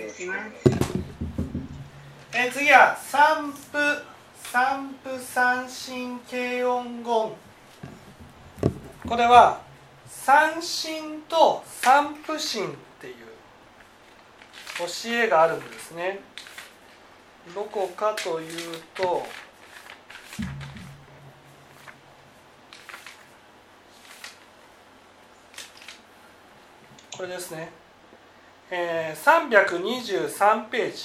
え次は三符三符三振軽音言。これは三振と三符心っていう教えがあるんですね。どこかというとこれですね、えー、323ページ。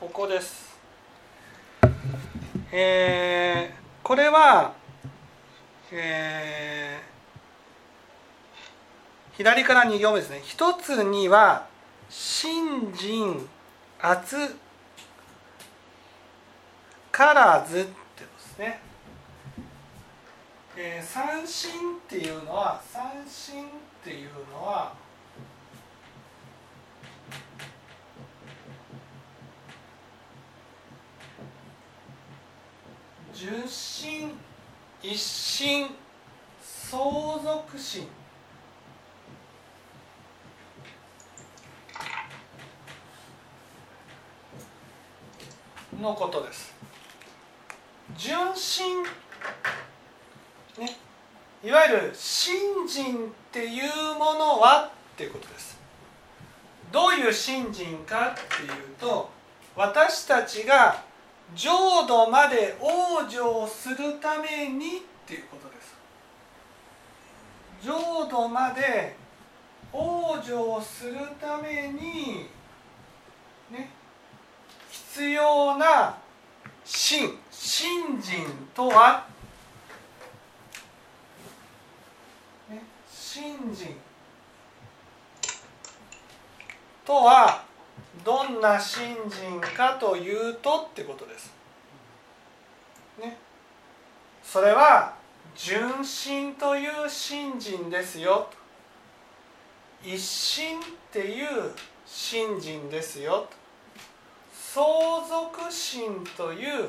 ここです。えー、これは、えー、左から2行目ですね。一つには信心厚からずってですね。えー、三振っていうのは三振っていうのは純心一心相続心のことです。純心ね、いわゆる信心っていうものはっていうことです。どういう信心かっていうと私たちが浄土まで往生するためにっていうことです。浄土まで往生するためにね必要な信信心とは信心とはどんな信心かというとってことです。ね。それは純真という信心ですよ。一心っていう信心ですよ。相続心という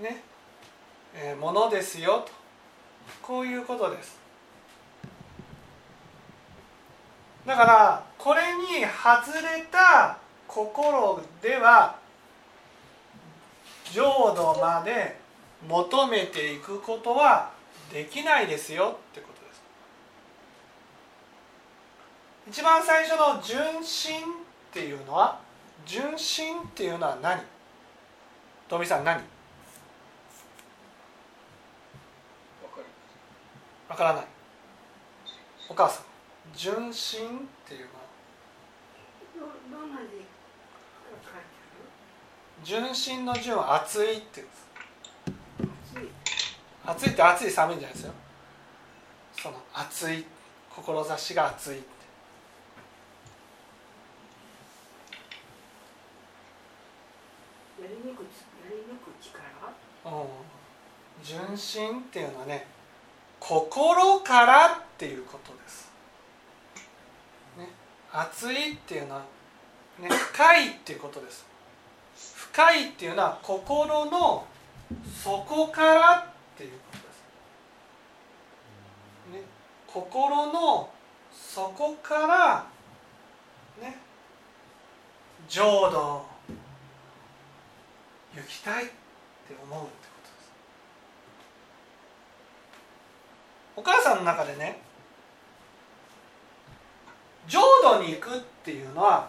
ね、えー、ものですよとこういうことです。だからこれに外れた心では浄土まで求めていくことはできないですよってことです。一番最初の純真っていうのは純真っていうのは何？富さん何？わからない。お母さん純真っていうの？は純真の純は熱いっていう熱い。って熱い寒いんじゃないですよ。その熱い志が熱いうん、純真っていうのはね心からっていうことです熱いっていうのは、ね、深いっていうことです。深いっていうのは心の底からっていうことです、ね、心の底からね浄土行きたいって思うってことです。お母さんの中でね浄土に行くっていうのは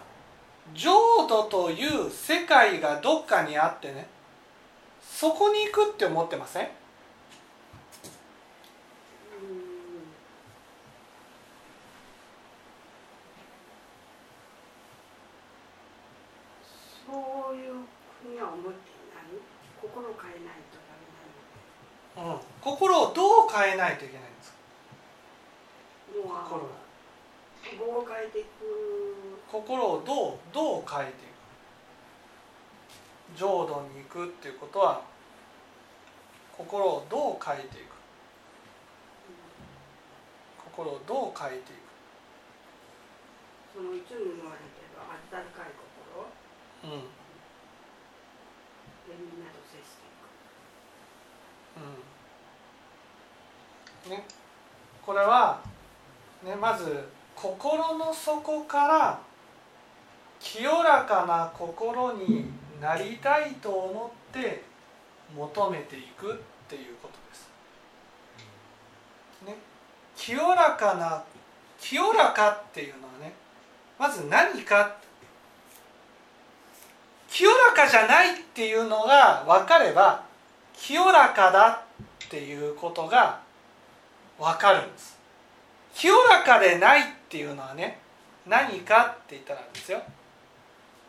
浄土という世界がどっかにあってねそこに行くって思ってません？そういうふうには思ってない。心を変えないとダメなの、うん、心をどう変えないといけないんですか心をを変えていく心をどうどう変えていく。浄土に行くっていうことは心をどう変えていく？心をどう変えていく？そのいつも言われてる温かい心？うん。でみんなと接していく。うん。ねこれはね、まず心の底から清らかな心になりたいと思って求めていくっていうことです。ね、清らかな清らかっていうのはねまず何か。清らかじゃないっていうのが分かれば清らかだっていうことが分かるんです。清らかでないっていうのはね何かって言ったらですよ。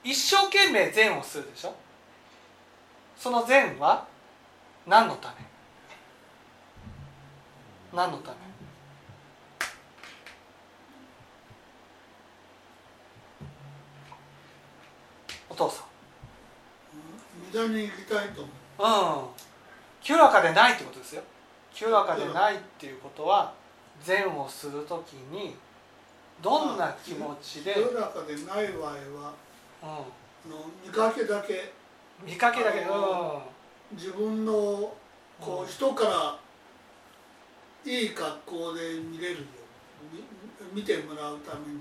一生懸命善をするでしょ？その善は何のため？何のため？お父さん。無駄に行きたいと思う。うん。清らかでないってことですよ。清らかでないっていうことは善をするときにどんな気持ちで、清らかでない場合は見かけだけ。ん、見かけだけ。あど、自分のこう人からいい格好で見れるよ。み見てもらうための。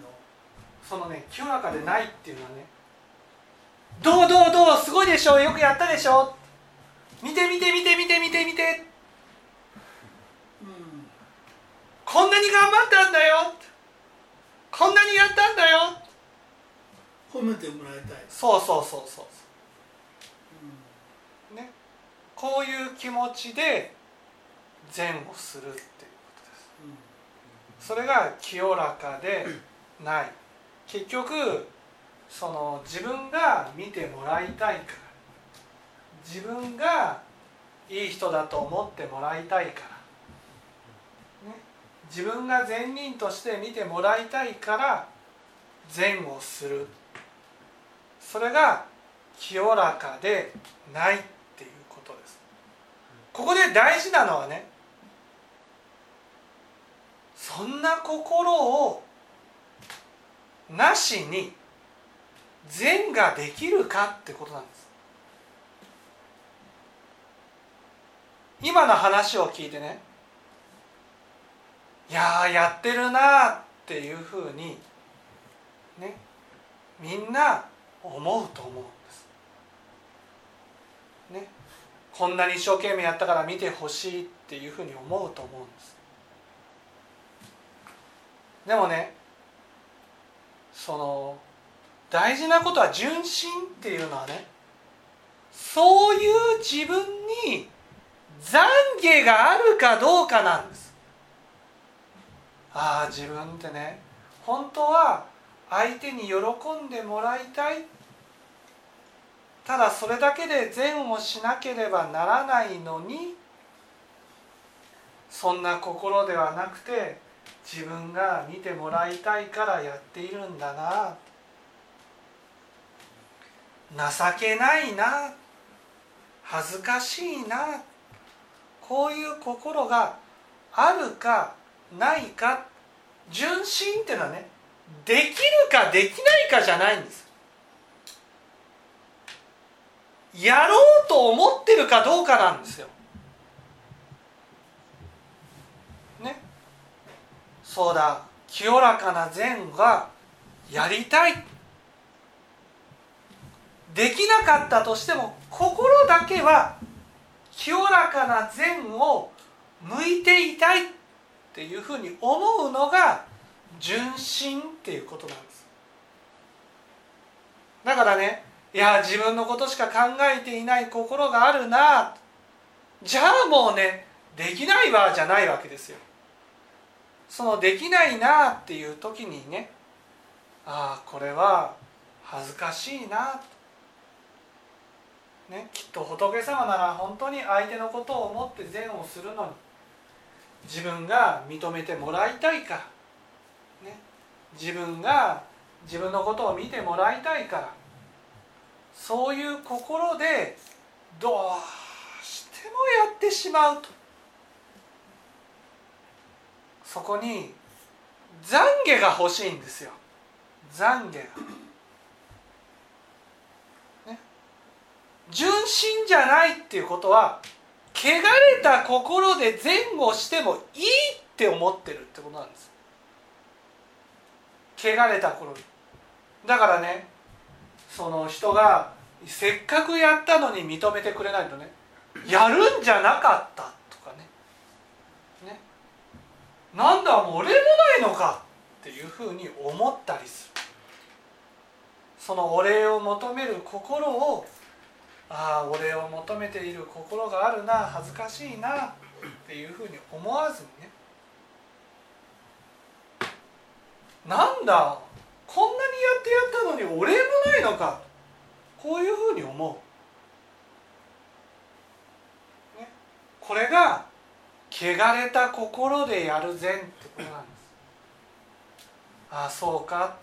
そのね清らかでないっていうのはね。どうどうどうすごいでしょよくやったでしょ。見て見て見て見て見て見て。うん。こんなに頑張ったんだよ。こんなにやったんだよ褒めてもらいたい、そうそうそうそう。うね。こういう気持ちで善をするっていうことです。んうん。それが清らかでない。結局その自分が見てもらいたいから。自分がいい人だと思ってもらいたいから、ね、自分が善人として見てもらいたいから善をするそれが清らかでないっていうことです。ここで大事なのはねそんな心をなしに善ができるかってことなんです。今の話を聞いてねいややってるなっていうふうにねみんな思うと思うんです。ね。こんなに一生懸命やったから見てほしいっていうふうに思うと思うんです。でもねその大事なことは純真っていうのはねそういう自分に懺悔があるかどうかなんです。ああ自分ってね本当は相手に喜んでもらいたいっただそれだけで善をしなければならないのにそんな心ではなくて自分が見てもらいたいからやっているんだな。情けないな。恥ずかしいな。こういう心があるかないか純真っていうのはねできるかできないかじゃないんです。やろうと思ってるかどうかなんですよ。ね。そうだ清らかな善がやりたい。できなかったとしても心だけは清らかな善を向いていたいっていうふうに思うのが純真っていうことなんです。だからねいや自分のことしか考えていない心があるな。じゃあもうねできないわじゃないわけですよ。そのできないなっていう時にねああこれは恥ずかしいな。ね、きっと仏様なら本当に相手のことを思って善をするのに自分が認めてもらいたいから、ね、自分が自分のことを見てもらいたいから。そういう心でどうしてもやってしまうと。そこに懺悔が欲しいんですよ。懺悔が。純真じゃないっていうことは汚れた心で善をしてもいいって思ってるってことなんです。汚れた頃だからねその人がせっかくやったのに認めてくれないとねやるんじゃなかったとかね。ね。なんだもう俺もないのかっていうふうに思ったりする。そのお礼を求める心をああお礼を求めている心があるな恥ずかしいなっていうふうに思わずにね。なんだこんなにやってやったのにお礼もないのか。こういうふうに思う、ね、これが汚れた心でやる善ってことなんです。ああそうか。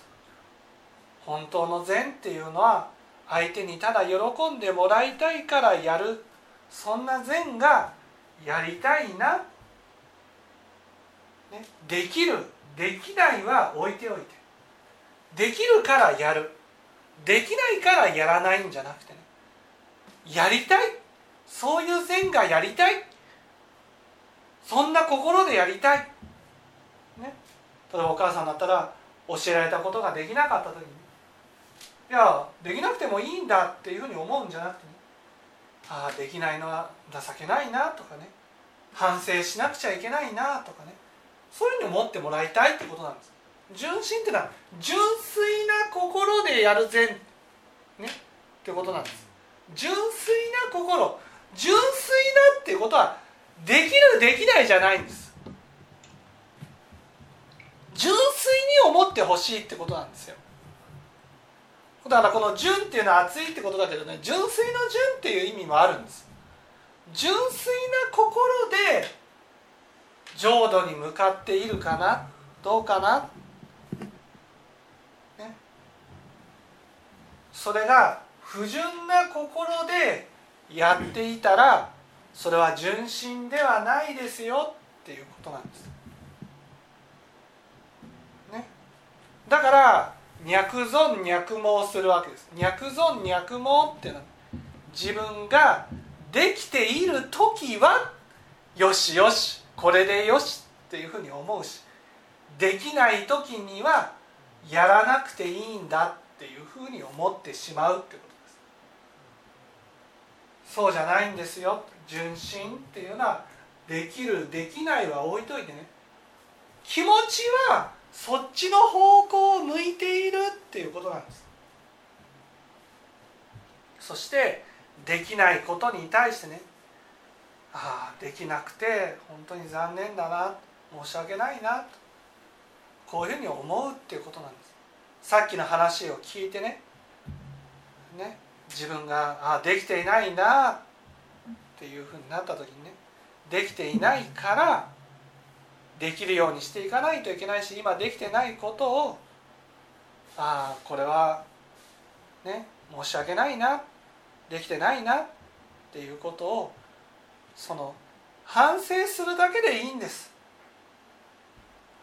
本当の善っていうのは相手にただ喜んでもらいたいからやる。そんな善がやりたいな、ね、できる。できないは置いておいて。できるからやる。できないからやらないんじゃなくてね。やりたい。そういう善がやりたい。そんな心でやりたい、ね、例えばお母さんだったら教えられたことができなかった時に。いやできなくてもいいんだっていうふうに思うんじゃなくてね。ああできないのは情けないなとかね。反省しなくちゃいけないなとかね。そういうふうに思ってもらいたいってことなんです。純真っていうのは純粋な心でやる善。ね。ってことなんです。純粋な心。純粋なっていうことはできるできないじゃないんです。純粋に思ってほしいってことなんですよ。だからこの純っていうのは熱いってことだけどね純粋の純っていう意味もあるんです。純粋な心で浄土に向かっているかな？どうかな、それが不純な心でやっていたらそれは純真ではないですよっていうことなんです。ね、だから脈存脈毛するわけです。脈存脈毛っていうのは自分ができている時はよしよしこれでよしっていうふうに思うしできない時にはやらなくていいんだっていうふうに思ってしまうってことです。そうじゃないんですよ。純真っていうのはできるできないは置いといてね。気持ちはそっちの方向を向いているっていうことなんです。そしてできないことに対してね。ああできなくて本当に残念だな。申し訳ないな。とこういうふうに思うっていうことなんです。さっきの話を聞いてね。ね。自分があできていないなっていうふうになった時にね。できていないからできるようにしていかないといけないし今できてないことをああこれはね申し訳ないなできてないなっていうことをその反省するだけでいいんです。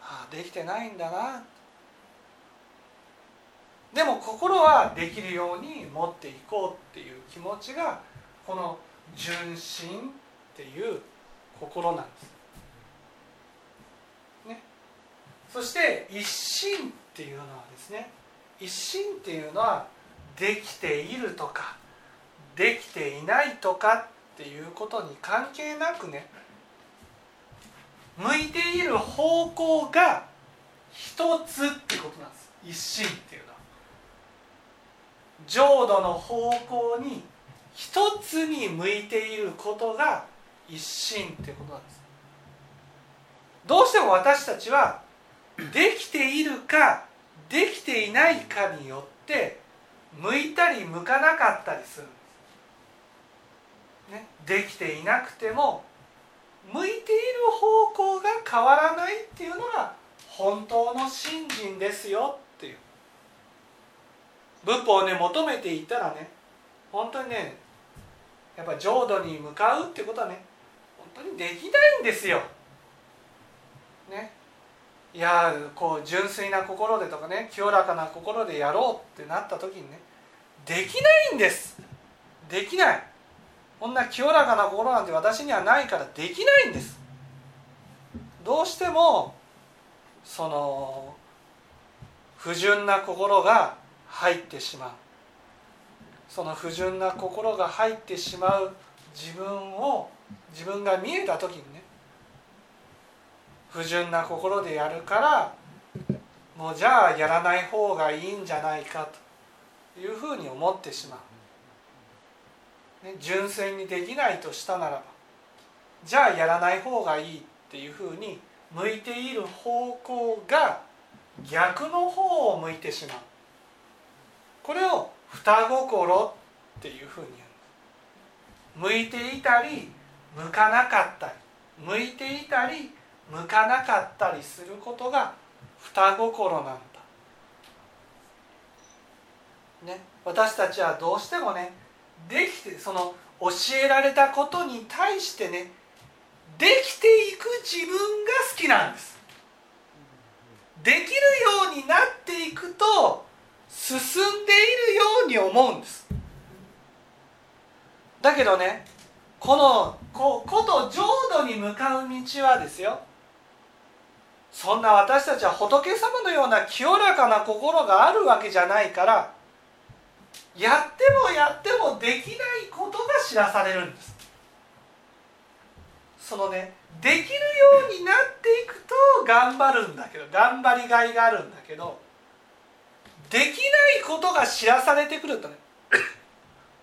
ああできてないんだなでも心はできるように持っていこうっていう気持ちがこの純真っていう心なんです。ね、そして一心っていうのはですね一心っていうのはできているとかできていないとかっていうことに関係なくね向いている方向が一つってことなんです。一心っていうのは。浄土の方向に一つに向いていることが一心っていうことなんです。どうしても私たちは できているかできていないかによって向いたり向かなかったりするんです、ね、できていなくても向いている方向が変わらないっていうのが本当の信心ですよっ仏法をね求めていったらね本当にねやっぱ浄土に向かうってことはね本当にできないんですよ。ね。いやこう純粋な心でとかね清らかな心でやろうってなった時にねできないんですできないこんな清らかな心なんて私にはないからできないんですどうしてもその不純な心が入ってしまう。その不純な心が入ってしまう。自分を自分が見えた時にね。不純な心でやるからもうじゃあやらない方がいいんじゃないかというふうに思ってしまう、ね、純粋にできないとしたならばじゃあやらない方がいいっていうふうに向いている方向が逆の方を向いてしまう。双心っていうふうに言う向いていたり向かなかったり向いていたり向かなかったりすることが双心なんだ、ね、私たちはどうしてもねできてその教えられたことに対してねできていく自分が好きなんです。できるようになっていくと進んでいるように思うんです。だけどねこのここと浄土に向かう道はですよ。そんな私たちは仏様のような清らかな心があるわけじゃないからやってもやってもできないことが知らされるんです。そのねできるようになっていくと頑張るんだけど頑張りがいがあるんだけどできないことが知らされてくるとね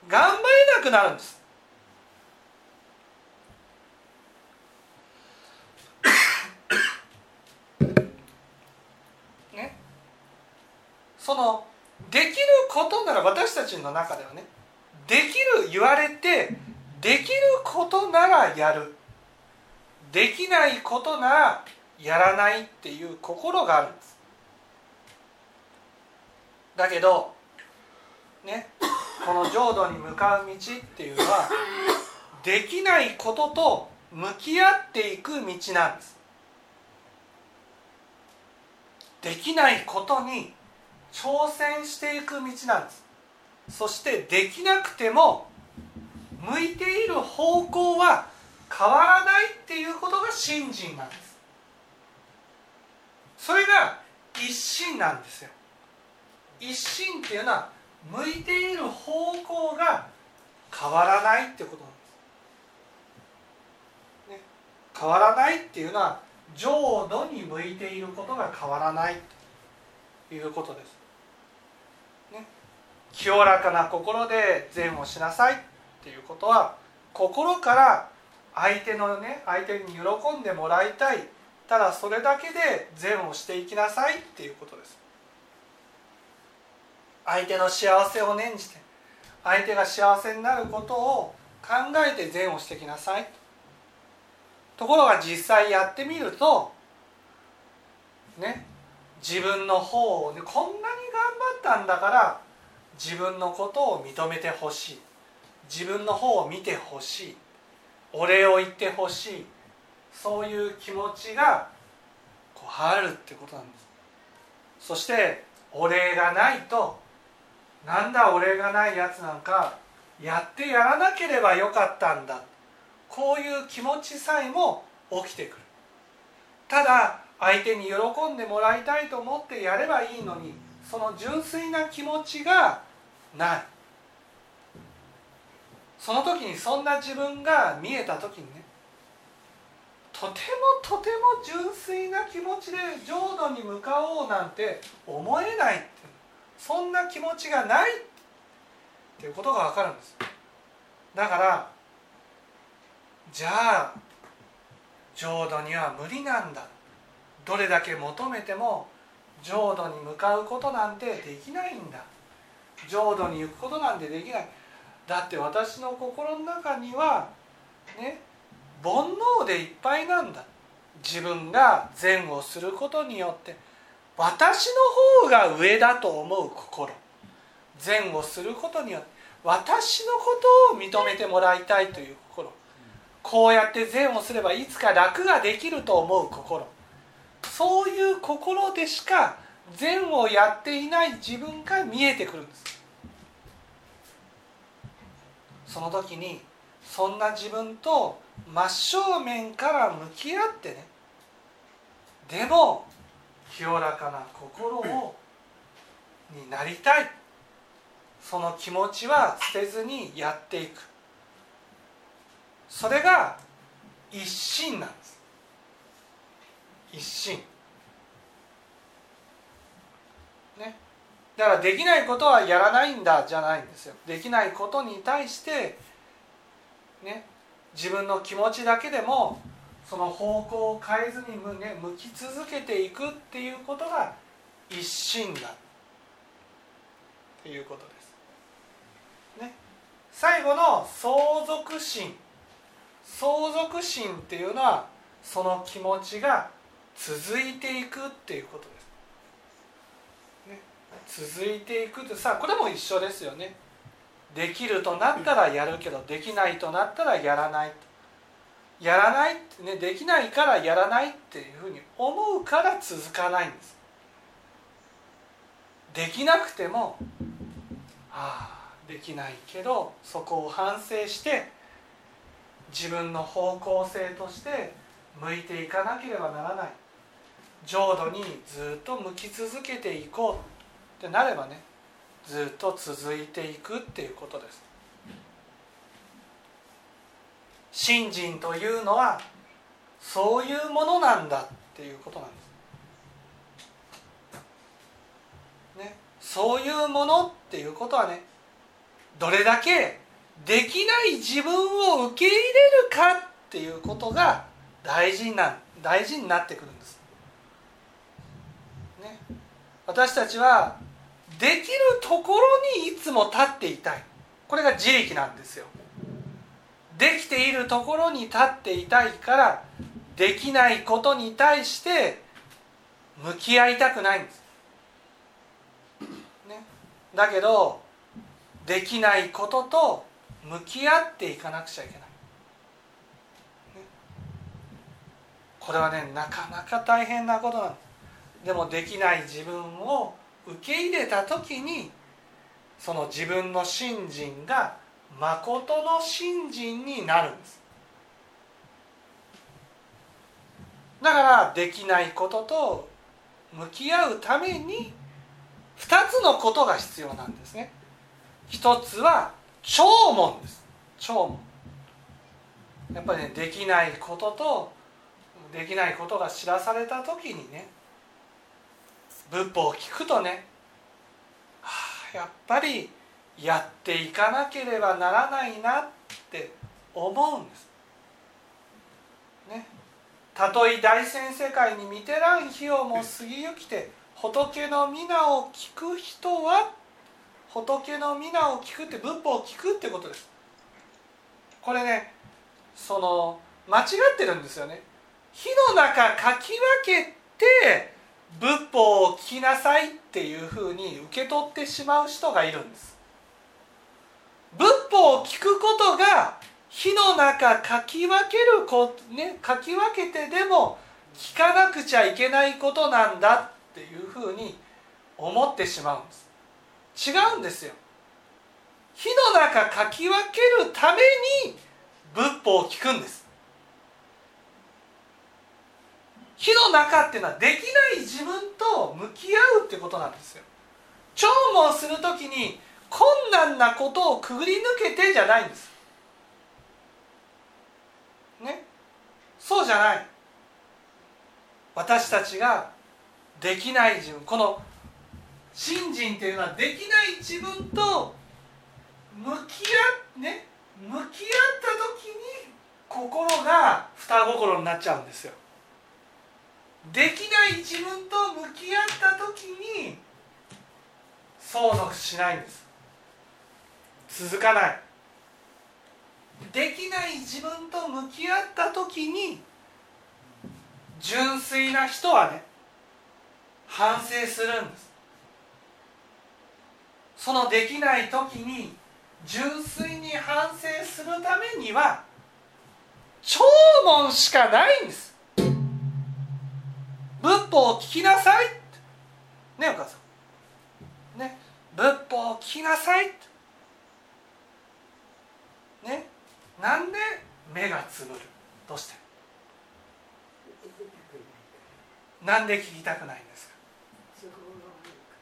頑張れなくなるんです。ね。そのできることなら私たちの中ではねできる言われてできることならやる。できないことならやらないっていう心があるんですだけどねこの浄土に向かう道っていうのはできないことと向き合っていく道なんです。できないことに挑戦していく道なんです。そしてできなくても向いている方向は変わらないっていうことが信心なんです。それが一心なんですよ。一心っていうのは向いている方向が変わらないってことなんです、ね、変わらないっていうのは浄土に向いていることが変わらないということです、ね、清らかな心で善をしなさいっていうことは心から相手のね相手に喜んでもらいたい。ただそれだけで善をしていきなさいっていうことです。相手の幸せを念じて相手が幸せになることを考えて善をしてきなさい。ところが実際やってみるとね自分の方を、ね、こんなに頑張ったんだから自分のことを認めてほしい。自分の方を見てほしい。お礼を言ってほしい。そういう気持ちがこうあるってことなんです。そしてお礼がないとなんだお礼がないやつなんかやってやらなければよかったんだ。こういう気持ちさえも起きてくる。ただ相手に喜んでもらいたいと思ってやればいいのにその純粋な気持ちがない。その時にそんな自分が見えた時にねとてもとても純粋な気持ちで浄土に向かおうなんて思えないってそんな気持ちがないっていうことが分かるんです。だからじゃあ浄土には無理なんだ。どれだけ求めても浄土に向かうことなんてできないんだ。浄土に行くことなんてできない。だって私の心の中にはね煩悩でいっぱいなんだ。自分が善をすることによって。私の方が上だと思う心。善をすることによって私のことを認めてもらいたいという心。こうやって善をすればいつか楽ができると思う心。そういう心でしか善をやっていない自分が見えてくるんです。その時にそんな自分と真正面から向き合ってね。でも清らかな心をになりたい。その気持ちは捨てずにやっていく。それが一心なんです。一心。ね。だからできないことはやらないんだじゃないんですよ。できないことに対してね。自分の気持ちだけでもその方向を変えずに向,、ね、向き続けていくっていうことが一心だっていうことです。ね、最後の相続心相続心っていうのはその気持ちが続いていくっていうことです。ね、続いていくってさあこれも一緒ですよね。できるとなったらやるけどできないとなったらやらないやらないってねできないからやらないっていうふうに思うから続かないんです。できなくてもああできないけどそこを反省して自分の方向性として向いていかなければならない。浄土にずっと向き続けていこうってなればねずっと続いていくっていうことです。信心というのはそういうものなんだっていうことなんです。ね。そういうものっていうことはねどれだけできない自分を受け入れるかっていうことが大事な大事になってくるんです、ね、私たちはできるところにいつも立っていたい。これが自力なんですよ。できているところに立っていたいからできないことに対して向き合いたくないんです、ね、だけどできないことと向き合っていかなくちゃいけない、ね、これはねなかなか大変なことなんです。でもできない自分を受け入れた時にその自分の信心が誠の信心になるんです。だからできないことと向き合うために2つのことが必要なんですね。一つは聴聞です。聴聞。やっぱりねできないこととできないことが知らされた時にね仏法を聞くとね、はあ、やっぱりやっていかなければならないなって思うんです。ね。たとえ大先世界に見てらん日をも過ぎゆきて仏の皆を聞く人は仏の皆を聞くって仏法を聞くってことです。これねその間違ってるんですよね。火の中かき分けて仏法を聞きなさいっていうふうに受け取ってしまう人がいるんです仏法を聞くことが火の中かき分けるこ、ね、かき分けてでも聞かなくちゃいけないことなんだっていうふうに思ってしまうんです。違うんですよ。火の中かき分けるために仏法を聞くんです。火の中っていうのはできない自分と向き合うってことなんですよ。聴聞する時に困難なことをくぐり抜けてじゃないんです。ね。そうじゃない。私たちができない自分。この信心っていうのはできない自分と向き合っね。向き合った時に心が双心になっちゃうんですよ。できない自分と向き合った時に相続しないんです。続かない。できない自分と向き合った時に純粋な人はね反省するんです。そのできない時に純粋に反省するためには聴聞しかないんです。仏法を聞きなさいねお母さん。ね仏法を聞きなさいって。ねなんで目がつぶる？どうして？なんで聞きたくないんですか？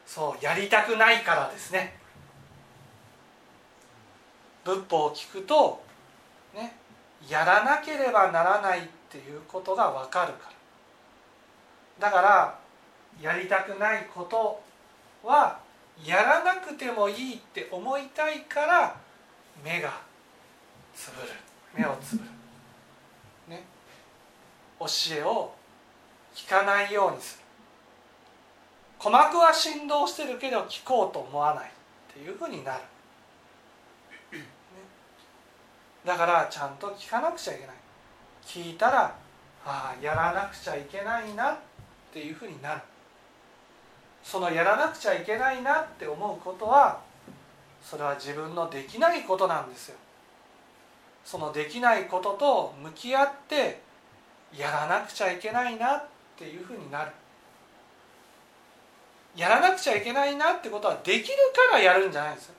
そうやりたくないからですね。仏法を聞くとねやらなければならないっていうことが分かるから。だからやりたくないことはやらなくてもいいって思いたいから目がつぶる。目をつぶる。ね。教えを聞かないようにする。鼓膜は振動してるけど聞こうと思わないっていうふうになる、ね、だからちゃんと聞かなくちゃいけない。聞いたらああやらなくちゃいけないなっていうふうになる。そのやらなくちゃいけないなって思うことはそれは自分のできないことなんですよ。そのできないことと向き合ってやらなくちゃいけないなっていうふうになる。やらなくちゃいけないなってことはできるからやるんじゃないんですよ。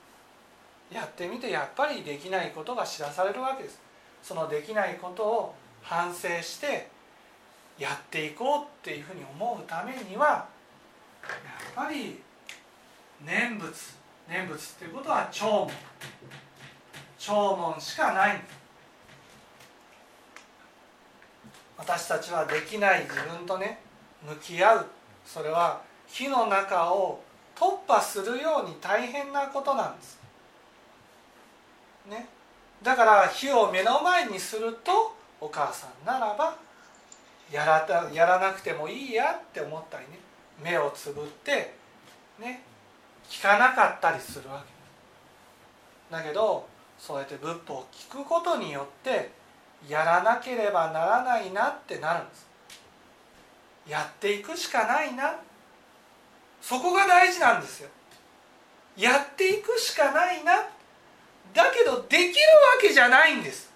やってみてやっぱりできないことが知らされるわけです。そのできないことを反省してやっていこうっていうふうに思うためにはやっぱり念仏。念仏っていうことは聴聞聴聞しかないんです。私たちはできない自分とね向き合う。それは火の中を突破するように大変なことなんです。ね、だから火を目の前にするとお母さんならばやらたやらなくてもいいやって思ったりね。目をつぶってね。聞かなかったりするわけ。だけどそうやって仏法を聞くことによってやらなければならないなってなるんです。やっていくしかないな。そこが大事なんですよ。やっていくしかないな。だけどできるわけじゃないんです。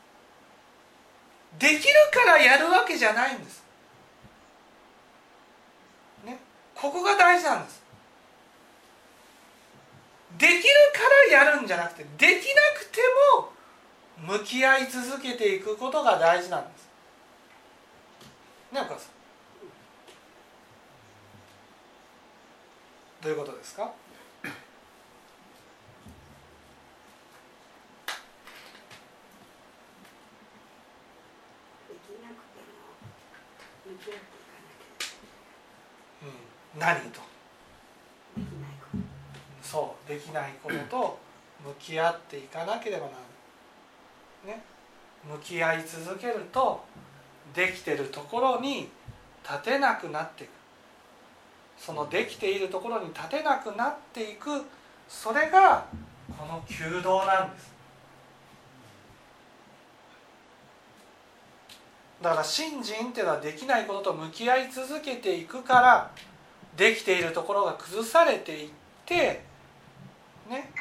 できるからやるわけじゃないんです。ね。ここが大事なんです。できるからやるんじゃなくてできなくても向き合い続けていくことが大事なんです。ねお母さんどういうことですか？何と。そう。できないことと向き合っていかなければならない、ね、向き合い続けるとできてるところに立てなくなっていく。そのできているところに立てなくなっていく。それがこの求道なんです。だから信心っていうのはできないことと向き合い続けていくからできているところが崩されていってね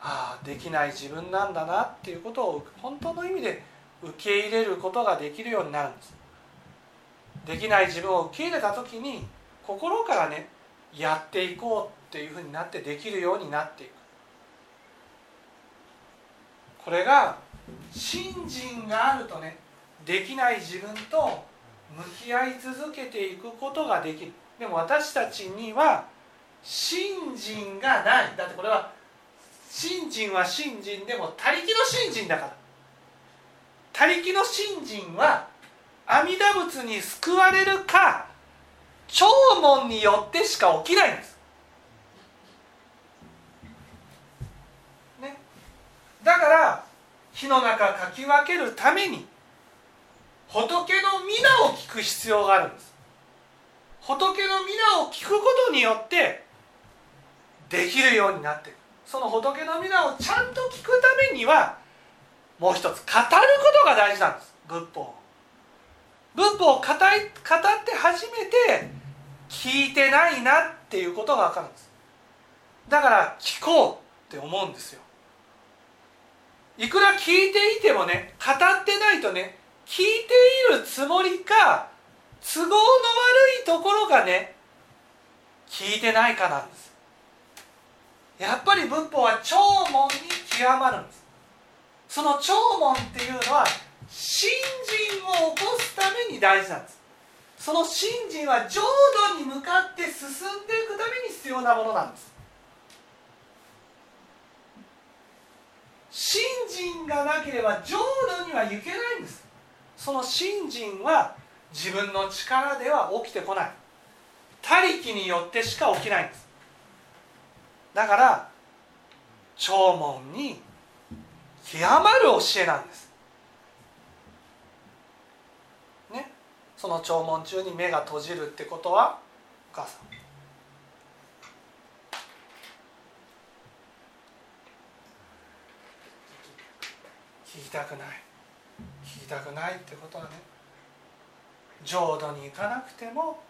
ああできない自分なんだなっていうことを本当の意味で受け入れることができるようになるんです。できない自分を受け入れた時に心からねやっていこうっていうふうになってできるようになっていく。これが信心があるとねできない自分と向き合い続けていくことができる。でも私たちには信心がない。だってこれは信心は信心でも他力の信心だから。他力の信心は阿弥陀仏に救われるか聴聞によってしか起きないんです、ね、だから火の中かき分けるために仏の皆を聞く必要があるんです。仏の皆を聞くことによってできるようになっているその仏の皆をちゃんと聞くためにはもう一つ語ることが大事なんです。仏法。仏法を語い語って初めて聞いてないなっていうことが分かるんです。だから聞こうって思うんですよ。いくら聞いていてもね語ってないとね聞いているつもりか都合の悪いところがね聞いてないかなんです。やっぱり仏法は聴聞に極まるんです。その聴聞っていうのは信心を起こすために大事なんです。その信心は浄土に向かって進んでいくために必要要なものなんです。信心がなければ浄土には行けないんです。その信心は自分の力では起きてこない。他力によってしか起きないんです。だから弔問に極まる教えなんです。ね？その弔問中に目が閉じるってことはお母さん。聞きたくない。聞きたくないってことはね浄土に行かなくても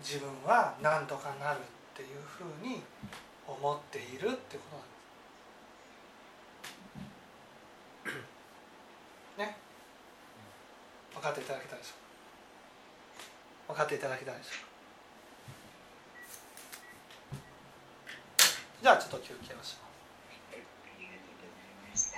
自分は何とかなる。ってていうふうに思っているってことなんです。ね。分かっていただけたでしょうか？分かっていただけたでしょうか？じゃあちょっと休憩をします。